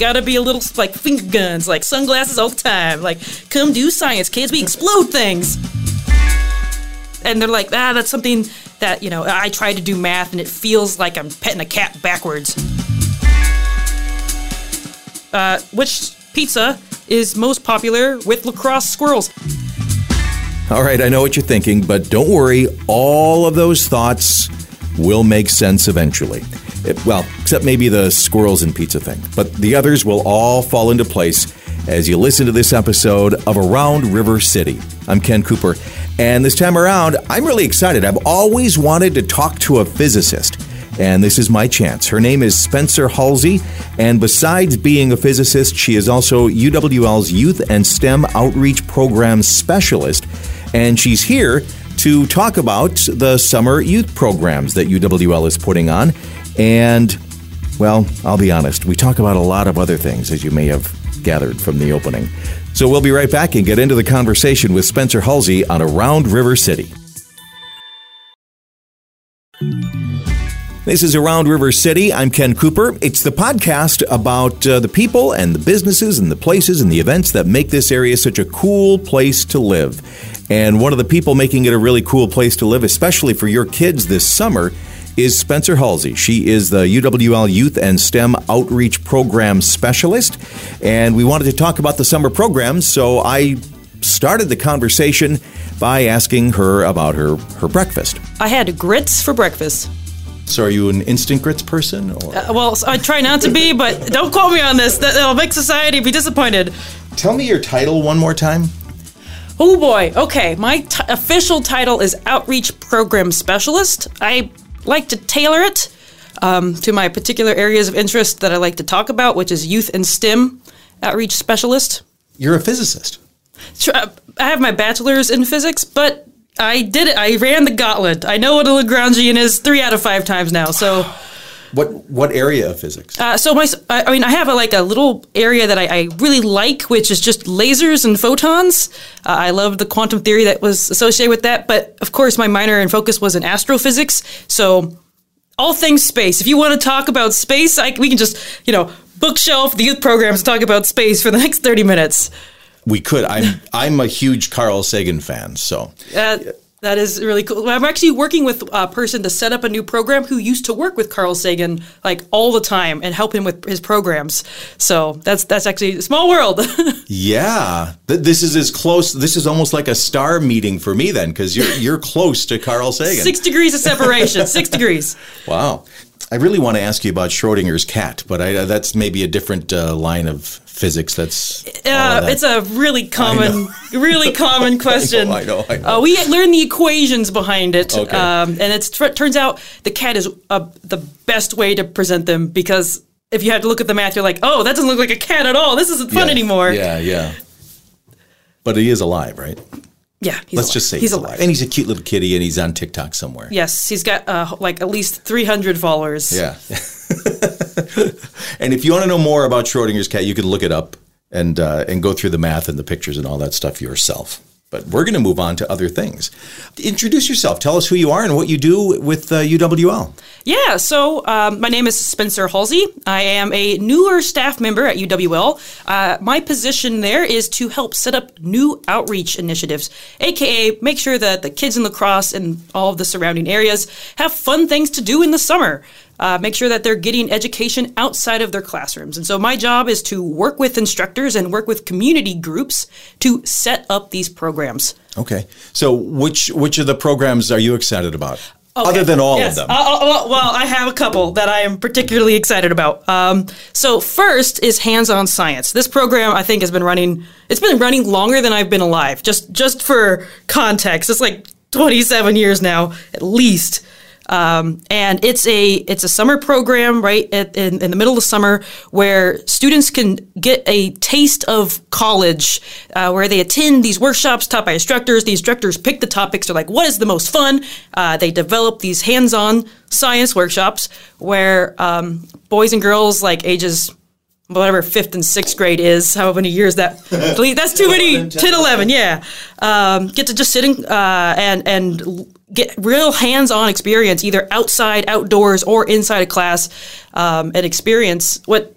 gotta be a little like finger guns, like sunglasses all the time. Like, come do science, kids. We explode things. And they're like, ah, that's something that you know. I try to do math, and it feels like I'm petting a cat backwards. Uh, which pizza is most popular with La Crosse squirrels? All right, I know what you're thinking, but don't worry. All of those thoughts will make sense eventually. It- well, except maybe the squirrels and pizza thing. But the others will all fall into place as you listen to this episode of Around River City. I'm Ken Cooper, and this time around, I'm really excited. I've always wanted to talk to a physicist. And this is my chance. Her name is Spencer Halsey, and besides being a physicist, she is also UWL's Youth and STEM Outreach Program Specialist. And she's here to talk about the summer youth programs that UWL is putting on. And, well, I'll be honest, we talk about a lot of other things, as you may have gathered from the opening. So we'll be right back and get into the conversation with Spencer Halsey on Around River City. This is Around River City. I'm Ken Cooper. It's the podcast about uh, the people and the businesses and the places and the events that make this area such a cool place to live. And one of the people making it a really cool place to live, especially for your kids this summer, is Spencer Halsey. She is the UWL Youth and STEM Outreach Program Specialist. And we wanted to talk about the summer programs, so I started the conversation by asking her about her, her breakfast. I had grits for breakfast. So, are you an instant grits person? Or? Uh, well, I try not to be, but don't quote me on this. That, that'll make society be disappointed. Tell me your title one more time. Oh boy. Okay, my t- official title is Outreach Program Specialist. I like to tailor it um, to my particular areas of interest that I like to talk about, which is youth and STEM outreach specialist. You're a physicist. I have my bachelor's in physics, but I did it. I ran the gauntlet. I know what a Lagrangian is three out of five times now. So. What what area of physics? Uh, so my, I mean, I have a, like a little area that I, I really like, which is just lasers and photons. Uh, I love the quantum theory that was associated with that, but of course, my minor and focus was in astrophysics. So all things space. If you want to talk about space, I, we can just you know bookshelf the youth programs and talk about space for the next thirty minutes. we could. I'm I'm a huge Carl Sagan fan, so Uh, that is really cool. I'm actually working with a person to set up a new program who used to work with Carl Sagan like all the time and help him with his programs. So that's that's actually a small world. yeah. Th- this is as close. This is almost like a star meeting for me then, because you're you're close to Carl Sagan. Six degrees of separation. Six degrees. Wow. I really want to ask you about Schrodinger's cat, but I, that's maybe a different uh, line of physics. That's Uh, that. it's a really common, really common question. I know, I know. Uh, we learn the equations behind it, Okay. um, and it turns out the cat is uh, the best way to present them because if you had to look at the math, you're like, oh, that doesn't look like a cat at all. This isn't fun Yeah, anymore. Yeah, yeah. But he is alive, right? Yeah, he's Let's alive. just say he's alive. and he's a cute little kitty, and he's on TikTok somewhere. Yes, he's got uh, like at least 300 followers. Yeah. and if you want to know more about Schrodinger's cat, you can look it up and uh, and go through the math and the pictures and all that stuff yourself. But we're going to move on to other things. Introduce yourself. Tell us who you are and what you do with uh, UWL. Yeah, so um, my name is Spencer Halsey. I am a newer staff member at UWL. Uh, my position there is to help set up new outreach initiatives, aka make sure that the kids in La Crosse and all of the surrounding areas have fun things to do in the summer. Uh, make sure that they're getting education outside of their classrooms. And so my job is to work with instructors and work with community groups to set up these programs. Okay. So which which of the programs are you excited about? Other than all Yes. of them. Uh, uh, well, well, I have a couple that I am particularly excited about. Um, so first is hands-on science. This program I think has been running. It's been running longer than I've been alive. Just just for context, it's like 27 years now at least. Um, and it's a it's a summer program right at, in, in the middle of summer where students can get a taste of college uh, where they attend these workshops taught by instructors. The instructors pick the topics. They're like what is the most fun? Uh, they develop these hands-on science workshops where um, boys and girls like ages whatever fifth and sixth grade is, how many years that that's too many 10, 11, yeah. Um, get to just sit in, uh, and and get real hands-on experience either outside, outdoors, or inside a class, um, and experience what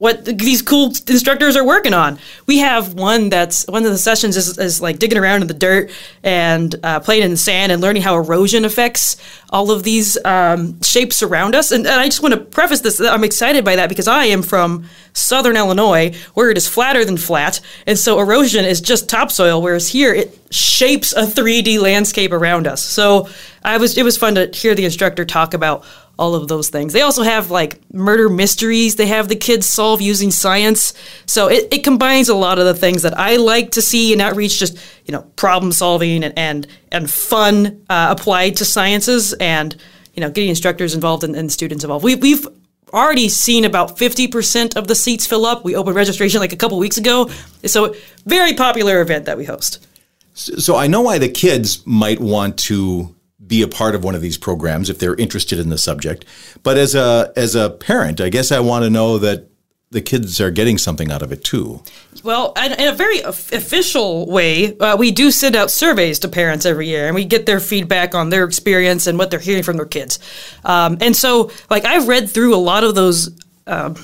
what these cool instructors are working on. We have one that's one of the sessions is, is like digging around in the dirt and uh, playing in the sand and learning how erosion affects all of these um, shapes around us. And, and I just want to preface this: I'm excited by that because I am from Southern Illinois, where it is flatter than flat, and so erosion is just topsoil, whereas here it shapes a 3D landscape around us. So I was it was fun to hear the instructor talk about all of those things. They also have like murder mysteries they have the kids solve using science. So it, it combines a lot of the things that I like to see in outreach, just, you know, problem solving and, and, and fun uh, applied to sciences and, you know, getting instructors involved and, and students involved. We, we've already seen about 50% of the seats fill up. We opened registration like a couple weeks ago. So very popular event that we host. So I know why the kids might want to be a part of one of these programs if they're interested in the subject. But as a as a parent, I guess I want to know that the kids are getting something out of it too. Well, in a very official way, uh, we do send out surveys to parents every year, and we get their feedback on their experience and what they're hearing from their kids. Um, and so, like, I've read through a lot of those. Uh,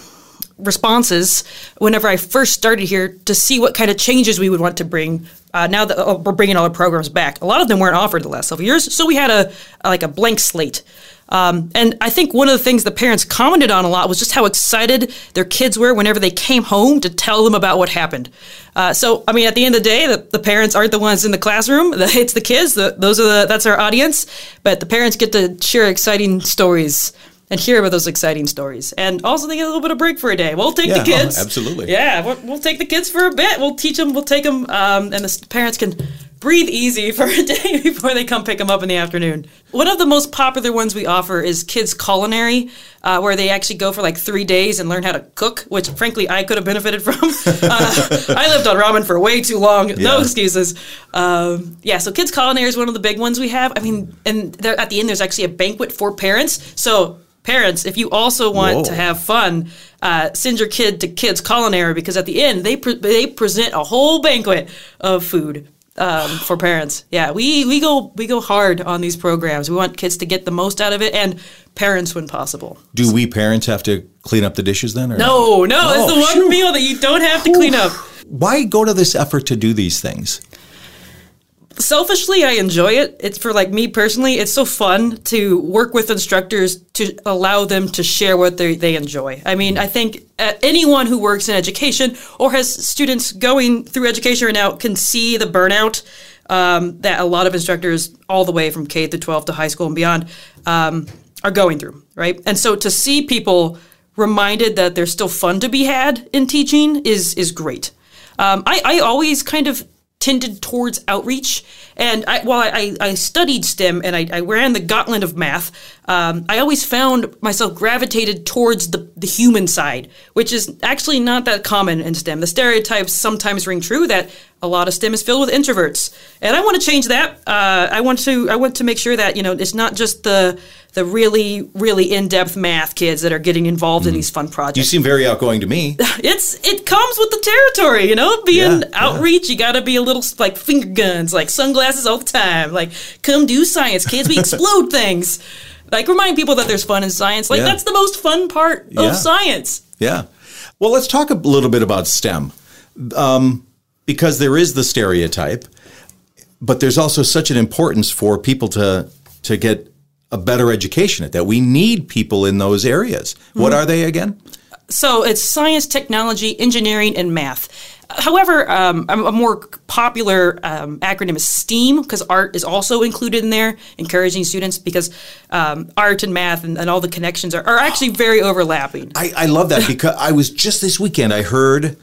responses whenever I first started here to see what kind of changes we would want to bring. Uh, now that uh, we're bringing all the programs back, a lot of them weren't offered the last several years, so we had a, a like a blank slate. Um, and I think one of the things the parents commented on a lot was just how excited their kids were whenever they came home to tell them about what happened. Uh, so, I mean, at the end of the day, the, the, parents aren't the ones in the classroom. It's the kids. The, those are the that's our audience. But the parents get to share exciting stories and hear about those exciting stories. And also, they get a little bit of break for a day. We'll take yeah, the kids. Oh, absolutely. Yeah, we'll, we'll, take the kids for a bit. We'll teach them. We'll take them, um, and the parents can breathe easy for a day before they come pick them up in the afternoon. One of the most popular ones we offer is Kids Culinary, uh, where they actually go for like three days and learn how to cook, which frankly I could have benefited from. uh, I lived on ramen for way too long. Yeah. No excuses. Um, yeah, so Kids Culinary is one of the big ones we have. I mean, and at the end there's actually a banquet for parents. So parents, if you also want Whoa. to have fun, uh, send your kid to Kids Culinary because at the end they pre- they present a whole banquet of food um, for parents. Yeah, we we go we go hard on these programs. We want kids to get the most out of it, and parents when possible. Do we parents have to clean up the dishes then? Or? No, no, oh, it's the one meal that you don't have to clean up. Why go to this effort to do these things? Selfishly i enjoy it. It's for like me personally it's so fun to work with instructors to allow them to share what they, they enjoy. I mean i think uh, anyone who works in education or has students going through education right now can see the burnout um, that a lot of instructors all the way from k through 12 to high school and beyond um, are going through right? And so to see people reminded that there's still fun to be had in teaching is is great. Um, I, I always kind of tended towards outreach. And I, while I, I, studied STEM and I, I, ran the gauntlet of math, um, I always found myself gravitated towards the, the human side, which is actually not that common in STEM. The stereotypes sometimes ring true that a lot of STEM is filled with introverts, and I want to change that. Uh, I want to I want to make sure that you know it's not just the the really really in depth math kids that are getting involved mm. in mm-hmm. these fun projects. You seem very outgoing to me. It's it comes with the territory, you know. Being yeah, outreach, yeah. you got to be a little like finger guns, like sunglasses all the time. Like come do science, kids. We explode things. Like remind people that there's fun in science. Like yeah. that's the most fun part of science. Yeah. Well, let's talk a little bit about STEM. Um, because there is the stereotype, but there's also such an importance for people to to get a better education at that. We need people in those areas. Mm-hmm. What are they again? So it's science, technology, engineering, and math. However, um, a more popular um, acronym is STEAM because art is also included in there, encouraging students because um, art and math and, and, all the connections are, are actually very overlapping. I, I love that because I was just this weekend, I heard,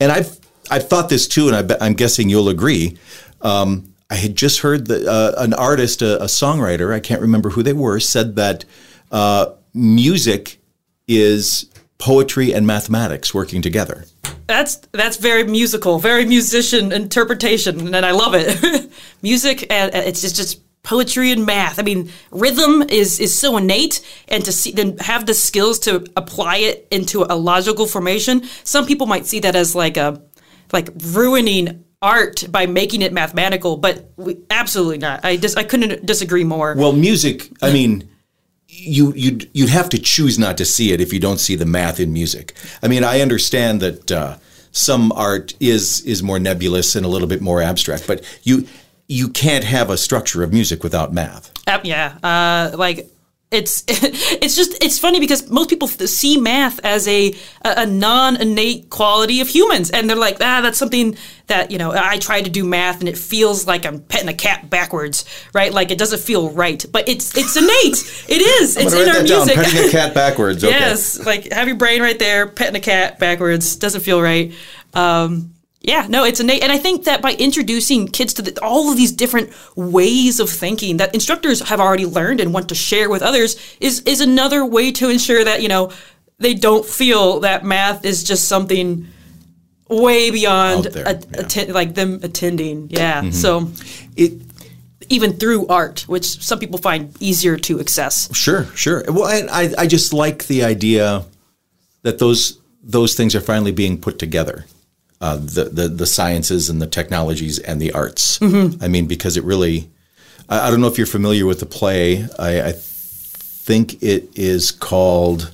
and I've I've thought this too, and I am guessing you'll agree. Um, I had just heard that uh, an artist, a, a, songwriter, I can't remember who they were, said that uh, music is poetry and mathematics working together. That's that's very musical, very musician interpretation, and I love it. Music, and it's just, just poetry and math. I mean, rhythm is is so innate, and to see then have the skills to apply it into a logical formation. Some people might see that as like a like ruining art by making it mathematical, but we, absolutely not. I just I couldn't disagree more. Well, music. I mean, you you'd you'd have to choose not to see it if you don't see the math in music. I mean, I understand that uh, some art is is more nebulous and a little bit more abstract, but you you can't have a structure of music without math. Uh, yeah, uh, like it's it's just it's funny because most people see math as a a non innate quality of humans, and they're like, ah, that's something that you know I try to do math and it feels like I'm petting a cat backwards, right? Like it doesn't feel right, but it's it's innate. It is. It's in our music. Down, petting a cat backwards. Okay. yes, like have your brain right there, petting a cat backwards doesn't feel right. Um, yeah, no, it's innate, and I think that by introducing kids to the, all of these different ways of thinking that instructors have already learned and want to share with others is is another way to ensure that you know they don't feel that math is just something way beyond there, a, yeah. Mm-hmm. atten- like them attending. Yeah, so It even through art, which some people find easier to access. Sure, sure. Well, I, I, I just like the idea that those those things are finally being put together. Uh, the, the the sciences and the technologies and the arts. Mm-hmm. I mean, because it really. I, I don't know if you're familiar with the play. I, I think it is called.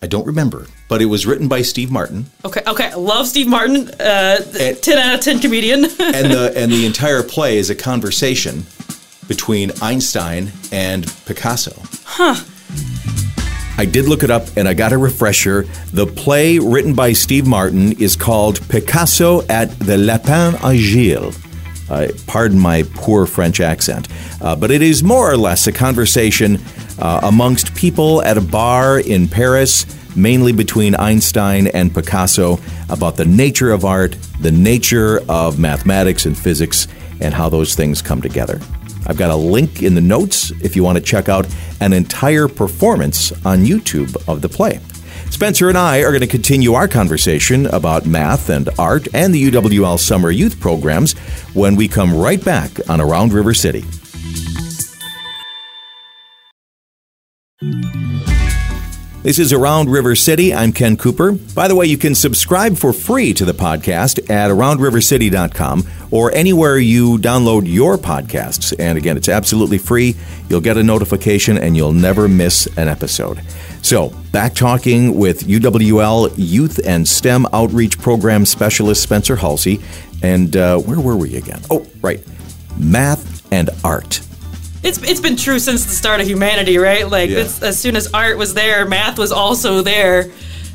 I don't remember, but it was written by Steve Martin, Okay, okay, love Steve Martin, uh, And- ten out of ten comedian. and the and the entire play is a conversation between Einstein and Picasso. Huh. I did look it up and I got a refresher. The play written by Steve Martin is called Picasso at the Lapin Agile. Uh, pardon my poor French accent, uh, but it is more or less a conversation uh, amongst people at a bar in Paris, mainly between Einstein and Picasso, about the nature of art, the nature of mathematics and physics, and how those things come together. I've got a link in the notes if you want to check out an entire performance on YouTube of the play. Spencer and I are going to continue our conversation about math and art and the UWL Summer Youth programs when we come right back on Around River City. This is Around River City. I'm Ken Cooper. By the way, you can subscribe for free to the podcast at aroundrivercity.com or anywhere you download your podcasts. And again, it's absolutely free. You'll get a notification and you'll never miss an episode. So, back talking with UWL Youth and STEM Outreach Program Specialist Spencer Halsey. And uh, where were we again? Oh, right. Math and art. It's it's been true since the start of humanity, right? Like Yeah. as soon as art was there, math was also there.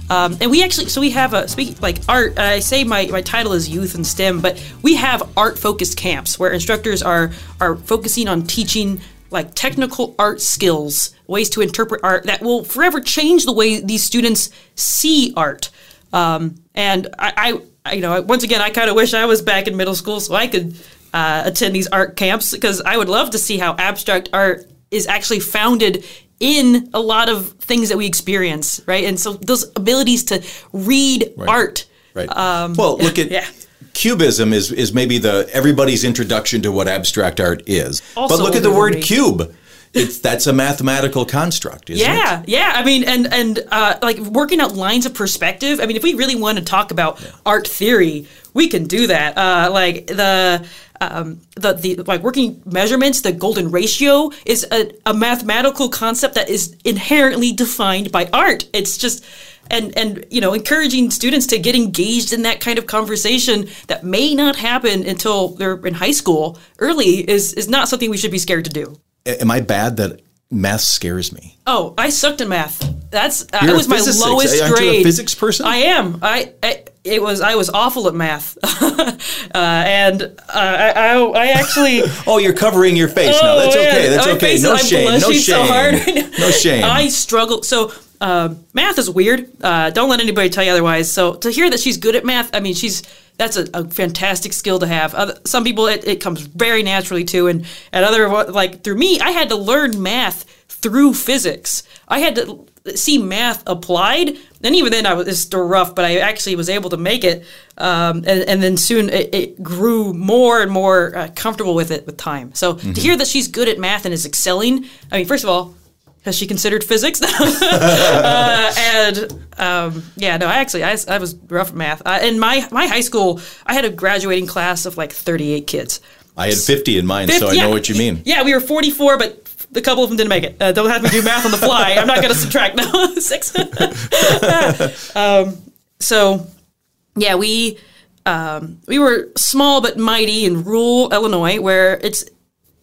Um, and we actually, so we have a speak like art. I say my, my title is youth and STEM, but we have art focused camps where instructors are are focusing on teaching like technical art skills, ways to interpret art that will forever change the way these students see art. Um, and I, I, I, you know, once again, I kind of wish I was back in middle school so I could uh, attend these art camps because I would love to see how abstract art is actually founded in a lot of things that we experience, right? And so those abilities to read art. Right. Um, well, look at yeah. cubism is is maybe the everybody's introduction to what abstract art is. Also but look at the word than me. cube. It's that's a mathematical construct, isn't Yeah, it? yeah. Yeah. I mean, and and uh, like working out lines of perspective. I mean, if we really want to talk about art theory, we can do that. Uh, like the. Um, the, the like working measurements, the golden ratio is a, a mathematical concept that is inherently defined by art. It's just and and you know encouraging students to get engaged in that kind of conversation that may not happen until they're in high school early is is not something we should be scared to do. Am I bad that math scares me? Oh, I sucked in math. That's You're that was my lowest Aren't you a grade. physics person? I am. I, I it was I was awful at math, uh, and uh, I, I I actually. Oh, you're covering your face. no, Oh, that's man, okay. That's okay. No shame. No shame. so hard right now. No shame. I struggle. So uh, math is weird. Uh, don't let anybody tell you otherwise. So to hear that she's good at math, I mean, she's that's a, a fantastic skill to have. Other, some people it, it comes very naturally to, and and other like through me, I had to learn math through physics. I had to see math applied, and even then, I was it's still rough, but I actually was able to make it. Um, and, and then soon it, it grew more and more uh, comfortable with it with time. So to hear that she's good at math and is excelling, I mean, first of all, has she considered physics? uh, and um, yeah, no, I actually I, I was rough at math. Uh, in my my high school, I had a graduating class of like 38 kids. I had 50 in mind, so I yeah, know what you mean. Yeah, we were 44, but a couple of them didn't make it. Uh, don't have me do math on the fly. I'm not going to subtract now. Six. um, so, yeah, we um, we were small but mighty in rural Illinois, where it's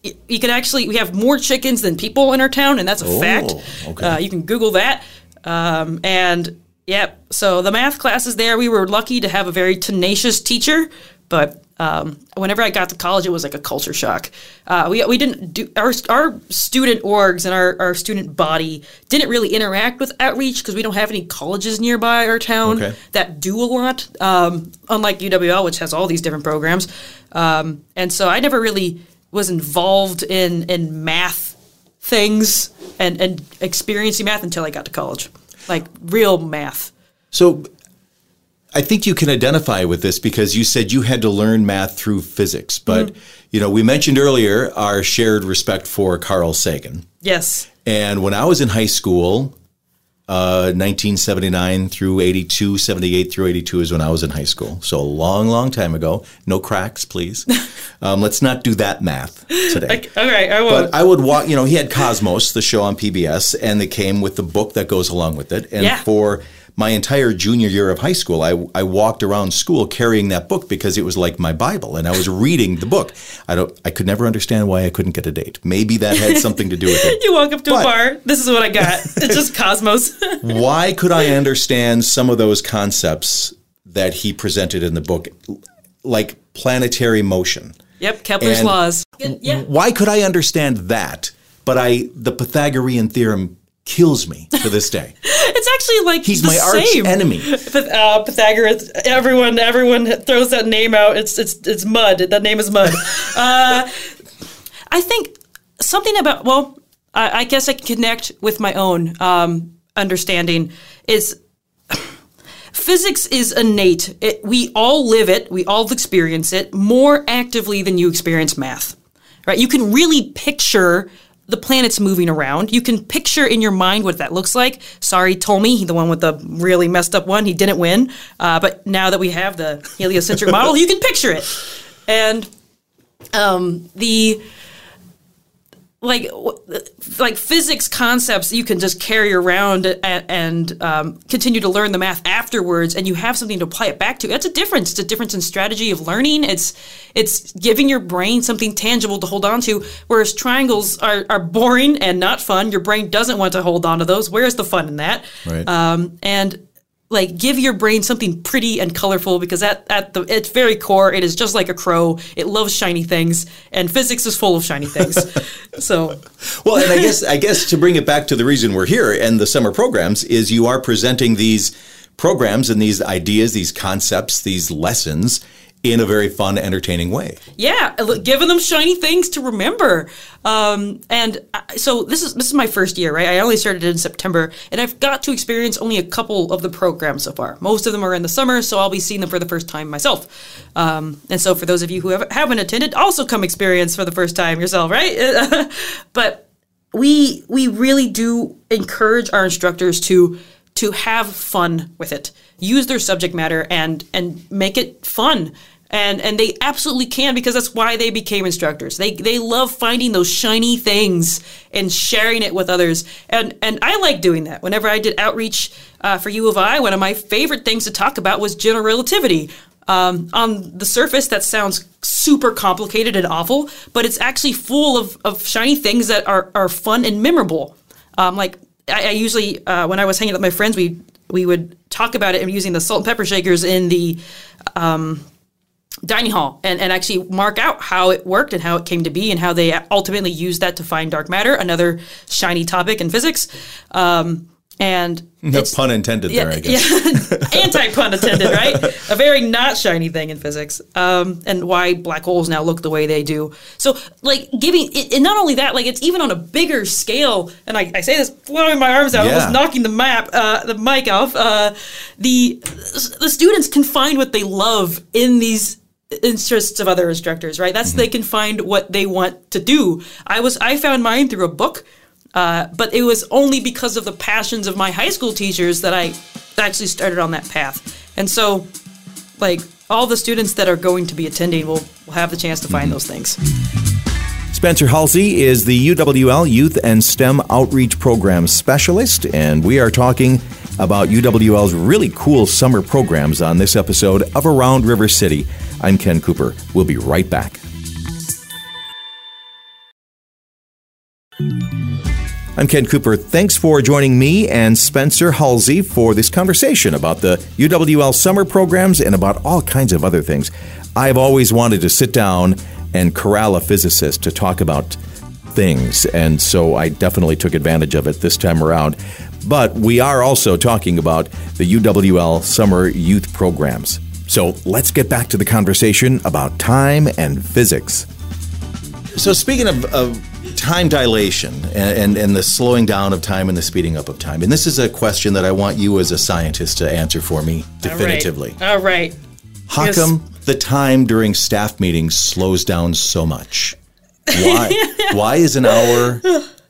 you can actually we have more chickens than people in our town, and that's a Oh, fact. okay. Uh, you can Google that. Um, and yep, so the math classes there, we were lucky to have a very tenacious teacher, but um, whenever I got to college, it was like a culture shock. Uh, we, we didn't do our our student orgs and our, our student body didn't really interact with outreach because we don't have any colleges nearby our town Okay. that do a lot. Um, unlike UWL, which has all these different programs, um, and so I never really was involved in in math things and and experiencing math until I got to college, like real math. So I think you can identify with this because you said you had to learn math through physics. But, you know, we mentioned earlier our shared respect for Carl Sagan. Yes. And when I was in high school, uh, 1979 through 82, 78 through 82 is when I was in high school. So a long, long time ago. No cracks, please. um, let's not do that math today. All right, I won't. But I would walk, you know, he had Cosmos, the show on PBS, and it came with the book that goes along with it. And Yeah. for my entire junior year of high school, I, I walked around school carrying that book because it was like my Bible, and I was reading the book. I don't, I could never understand why I couldn't get a date. Maybe that had something to do with it. you walk up to But- a bar. This is what I got. It's just Cosmos. why could I understand some of those concepts that he presented in the book, like planetary motion? yep, Kepler's And- laws. Yeah. Why could I understand that? But I, the Pythagorean theorem kills me to this day. It's actually like He's my arch same. enemy. Pyth- uh, Pythagoras. Everyone, everyone throws that name out. It's it's it's mud. That name is mud. uh, I think something about well, I, I guess I can connect with my own um, understanding is physics is innate. It, we all live it. We all experience it more actively than you experience math. Right? You can really picture the planets moving around. You can picture in your mind what that looks like. Sorry, Ptolemy, the one with the really messed up one, he didn't win. Uh, but now that we have the heliocentric model, you can picture it. And um, the like like physics concepts you can just carry around and, and um, continue to learn the math afterwards and you have something to apply it back to. That's a difference. It's a difference in strategy of learning. It's it's giving your brain something tangible to hold on to whereas triangles are, are boring and not fun. Your brain doesn't want to hold on to those. Where's the fun in that? Right. um, and like give your brain something pretty and colorful because at, at the its very core. It is just like a crow. It loves shiny things and physics is full of shiny things. So. Well, and I guess I guess to bring it back to the reason we're here and the summer programs is you are presenting these programs and these ideas, these concepts, these lessons in a very fun, entertaining way. yeah giving them shiny things to remember. Um, and I, so this is this is my first year right? I only started in september and i've got to experience only a couple of the programs so far. Most of them are in the summer so i'll be seeing them for the first time myself. Um, and so for those of you who have, haven't attended also come experience for the first time yourself right? But we we really do encourage our instructors to to have fun with it. Use their subject matter and and make it fun and and they absolutely can because that's why they became instructors. They they love finding those shiny things and sharing it with others. And and i like doing that. Whenever i did outreach uh, for u of i one of my favorite things to talk about was general relativity. Um, on the surface, that sounds super complicated and awful, but it's actually full of, of shiny things that are, are fun and memorable. Um, like I, I usually, uh, when I was hanging out with my friends, we we would talk about it and using the salt and pepper shakers in the um, dining hall and, and actually mark out how it worked and how it came to be and how they ultimately used that to find dark matter, another shiny topic in physics. Um, and No pun intended there, I guess. yeah, anti pun intended, right? A very not shiny thing in physics, um, and why black holes now look the way they do. So, like, giving, it, and not only that, like, it's even on a bigger scale. And I, I say this, blowing my arms out, Yeah. almost knocking the map, uh, the mic off. Uh, the the students can find what they love in these interests of other instructors, right? That's they can find what they want to do. I was I found mine through a book. Uh, but it was only because of the passions of my high school teachers that I actually started on that path. And so, like, all the students that are going to be attending will, will have the chance to find those things. Spencer Halsey is the UWL Youth and STEM Outreach Program Specialist, and we are talking about UWL's really cool summer programs on this episode of Around River City. I'm Ken Cooper. We'll be right back. I'm Ken Cooper. Thanks for joining me and Spencer Halsey for this conversation about the UWL summer programs and about all kinds of other things. I've always wanted to sit down and corral a physicist to talk about things, and so I definitely took advantage of it this time around. But we are also talking about the UWL summer youth programs. So let's get back to the conversation about time and physics. So, speaking of, of time dilation and, and, and, the slowing down of time and the speeding up of time, and this is a question that I want you as a scientist to answer for me definitively. All right. All right. How yes. come the time during staff meetings slows down so much? Why? Why is an hour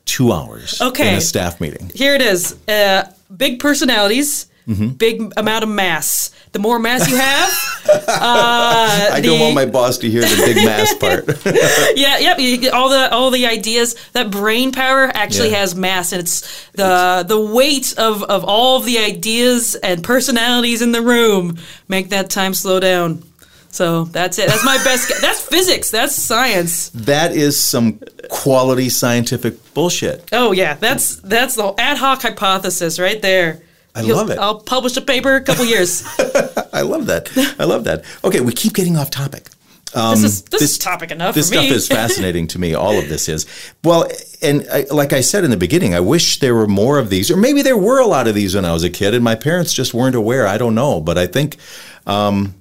two hours okay. in a staff meeting? Here it is. Uh, big personalities, mm-hmm. big amount of mass. The more mass you have, uh, I the, don't want my boss to hear the big mass part. yeah, yep. all the all the ideas. That brain power actually yeah. has mass, and it's the the weight of of all of the ideas and personalities in the room make that time slow down. So that's it. That's my best. that's physics. That's science. That is some quality scientific bullshit. Oh yeah, that's that's the ad hoc hypothesis right there. I You'll, love it. I'll publish a paper a couple years. I love that. I love that. Okay, we keep getting off topic. Um, this is this, this, is topic enough. This stuff is fascinating to me. All of this is well, and I, like I said in the beginning, I wish there were more of these, or maybe there were a lot of these when I was a kid, and my parents just weren't aware. I don't know, but I think um,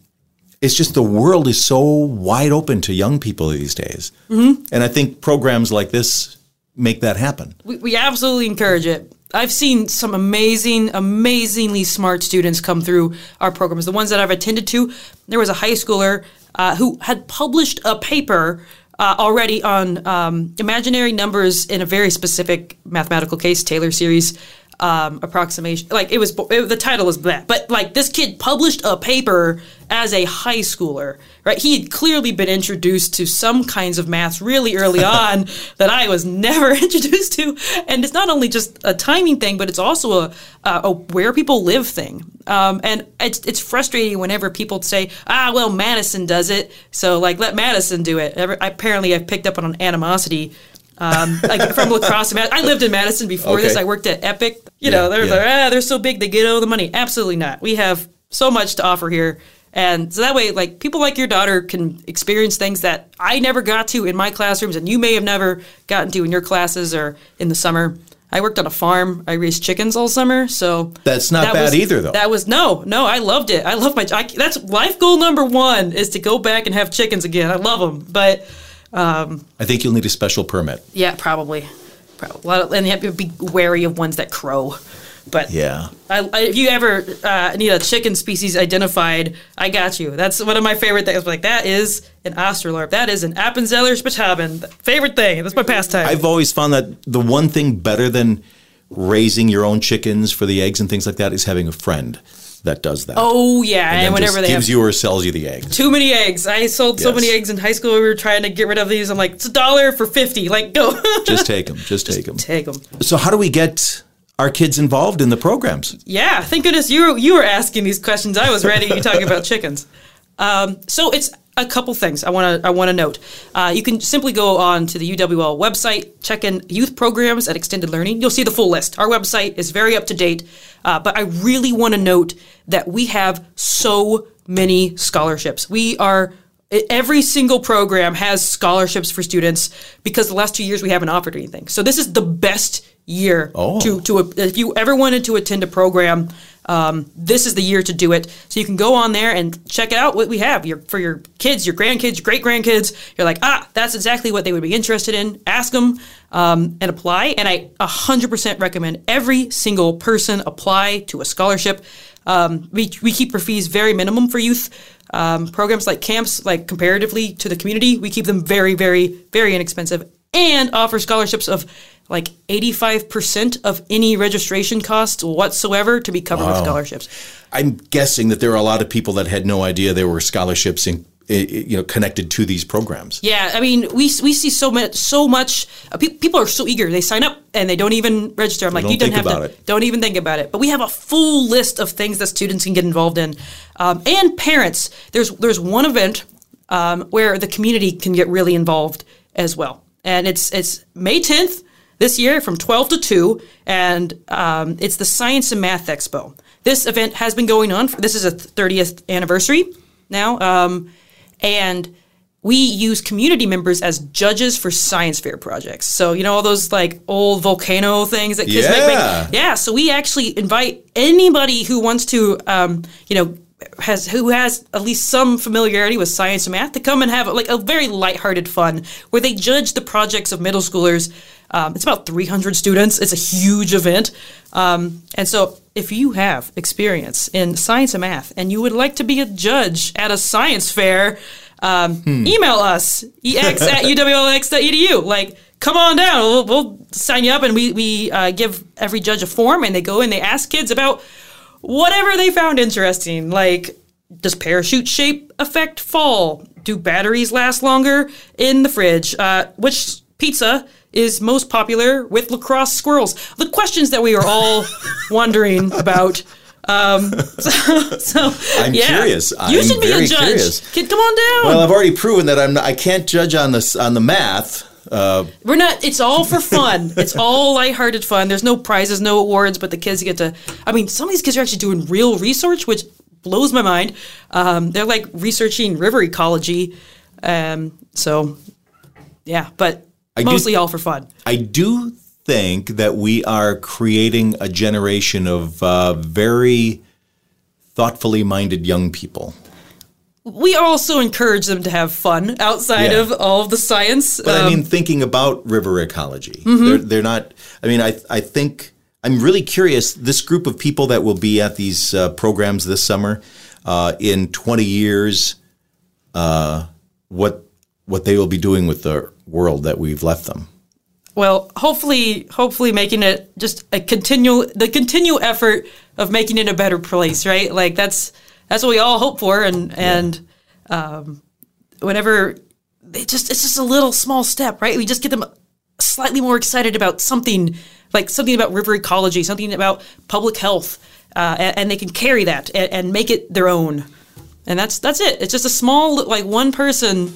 it's just the world is so wide open to young people these days, mm-hmm. and I think programs like this make that happen. We, we absolutely encourage it. I've seen some amazing, amazingly smart students come through our programs. The ones that I've attended to, there was a high schooler uh, who had published a paper uh, already on um, imaginary numbers in a very specific mathematical case, Taylor series um, approximation. Like it was, it, the title was that, but like this kid published a paper as a high schooler, right? He had clearly been introduced to some kinds of math really early on that I was never introduced to, and it's not only just a timing thing, but it's also a, a, a where people live thing. Um, and it's it's frustrating whenever people say, "Ah, well, Madison does it, so like let Madison do it." Apparently, I've picked up on an animosity um, like from La Crosse. I lived in Madison before okay. this. I worked at Epic. You yeah, know, they're yeah. like, ah, they're so big, they get all the money. Absolutely not. We have so much to offer here. And so that way, like people like your daughter can experience things that I never got to in my classrooms, and you may have never gotten to in your classes or in the summer. I worked on a farm. I raised chickens all summer, so that's not that bad was, either, though. That was no, no. I loved it. I love my. I, that's life goal number one is to go back and have chickens again. I love them, but um, I think you'll need a special permit. Yeah, probably. probably. And you have to be wary of ones that crow. But yeah, I, I, if you ever uh, need a chicken species identified, I got you. That's one of my favorite things. Like that is an Australorp. That is an Appenzeller Spitzhauben. Favorite thing. That's my pastime. I've always found that the one thing better than raising your own chickens for the eggs and things like that is having a friend that does that. Oh yeah, and, and whenever they gives you or sells you the eggs. Too many eggs. I sold yes. so many eggs in high school. We were trying to get rid of these. I'm like, it's a dollar for fifty. Like, go. just take them. Just, take them. Take them. So how do we get our kids involved in the programs? Yeah, thank goodness you you were asking these questions. I was ready. You talking about chickens. Um, so it's a couple things I want to I want to note. Uh, you can simply go on to the UWL website, check in youth programs at Extended Learning. You'll see the full list. Our website is very up to date, uh, but I really want to note that we have so many scholarships. We are every single program has scholarships for students because the last two years we haven't offered anything. So this is the best year oh. to to if you ever wanted to attend a program um, this is the year to do it. So you can go on there and check out what we have your, for your kids, your grandkids, great grandkids. You're like, ah, that's exactly what they would be interested in. Ask them um, and apply. And I 100% recommend every single person apply to a scholarship. Um, we, we keep our fees very minimum for youth. Um, programs like camps, like comparatively to the community, we keep them very, very, very inexpensive and offer scholarships of like 85% of any registration costs whatsoever to be covered wow. with scholarships. I'm guessing that there are a lot of people that had no idea there were scholarships in, you know connected to these programs. Yeah, I mean, we we see so much so much. Uh, pe- people are so eager; they sign up and they don't even register. I'm like, don't you don't have to. it. Don't even think about it. But we have a full list of things that students can get involved in, um, and parents. There's there's one event um, where the community can get really involved as well, and it's it's May 10th this year from 12 to 2, and um, it's the Science and Math Expo. This event has been going on. For, this is a 30th anniversary now. Um, and we use community members as judges for science fair projects. So you know all those like old volcano things that kids make, Yeah. make. Yeah. So we actually invite anybody who wants to, um, you know, has who has at least some familiarity with science and math to come and have like a very lighthearted fun where they judge the projects of middle schoolers. Um, it's about 300 students. It's a huge event, um, and so if you have experience in science and math and you would like to be a judge at a science fair, um, email us ex at uwlx.edu. Like, come on down. We'll, we'll sign you up, and we we uh, give every judge a form, and they go and they ask kids about whatever they found interesting. Like, does parachute shape affect fall? Do batteries last longer in the fridge? Uh, which pizza is most popular with La Crosse squirrels? The questions that we are all wondering about. Um, so, so I'm yeah. curious. You I'm should be very a judge. curious. Kid, come on down. Well, I've already proven that I'm not, I can't judge on this on the math. Uh, We're not. It's all for fun. it's all lighthearted fun. There's no prizes, no awards, but the kids get to. I mean, some of these kids are actually doing real research, which blows my mind. Um, they're like researching river ecology. Um, so, yeah, but do- mostly all for fun. I do think that we are creating a generation of uh, very thoughtfully minded young people. We also encourage them to have fun outside Yeah. of all of the science. But I Um, mean, thinking about river ecology, Mm-hmm. they're, they're not. I mean, I I think I'm really curious. This group of people that will be at these uh, programs this summer, uh, in 20 years, uh, what what they will be doing with the world that we've left them. Well, hopefully, hopefully making it just a continual the continual effort of making it a better place, right? Like that's that's what we all hope for, and and um, whenever they just it's just a little small step, right? We just get them slightly more excited about something like something about river ecology, something about public health, uh, and, and they can carry that and, and make it their own. And that's that's it. It's just a small like one person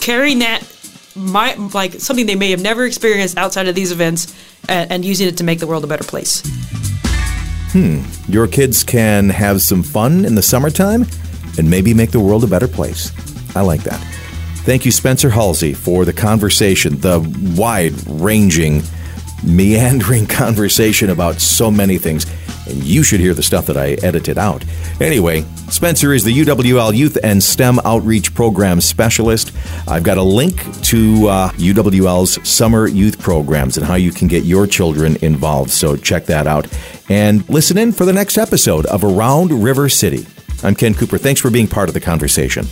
carrying that my like something they may have never experienced outside of these events and, and using it to make the world a better place. Hmm, your kids can have some fun in the summertime and maybe make the world a better place. I like that. Thank you, Spencer Halsey, for the conversation, the wide ranging, meandering conversation about so many things. And you should hear the stuff that I edited out. Anyway, Spencer is the UWL Youth and STEM Outreach Program Specialist. I've got a link to uh, UWL's summer youth programs and how you can get your children involved. So check that out. And listen in for the next episode of Around River City. I'm Ken Cooper. Thanks for being part of the conversation.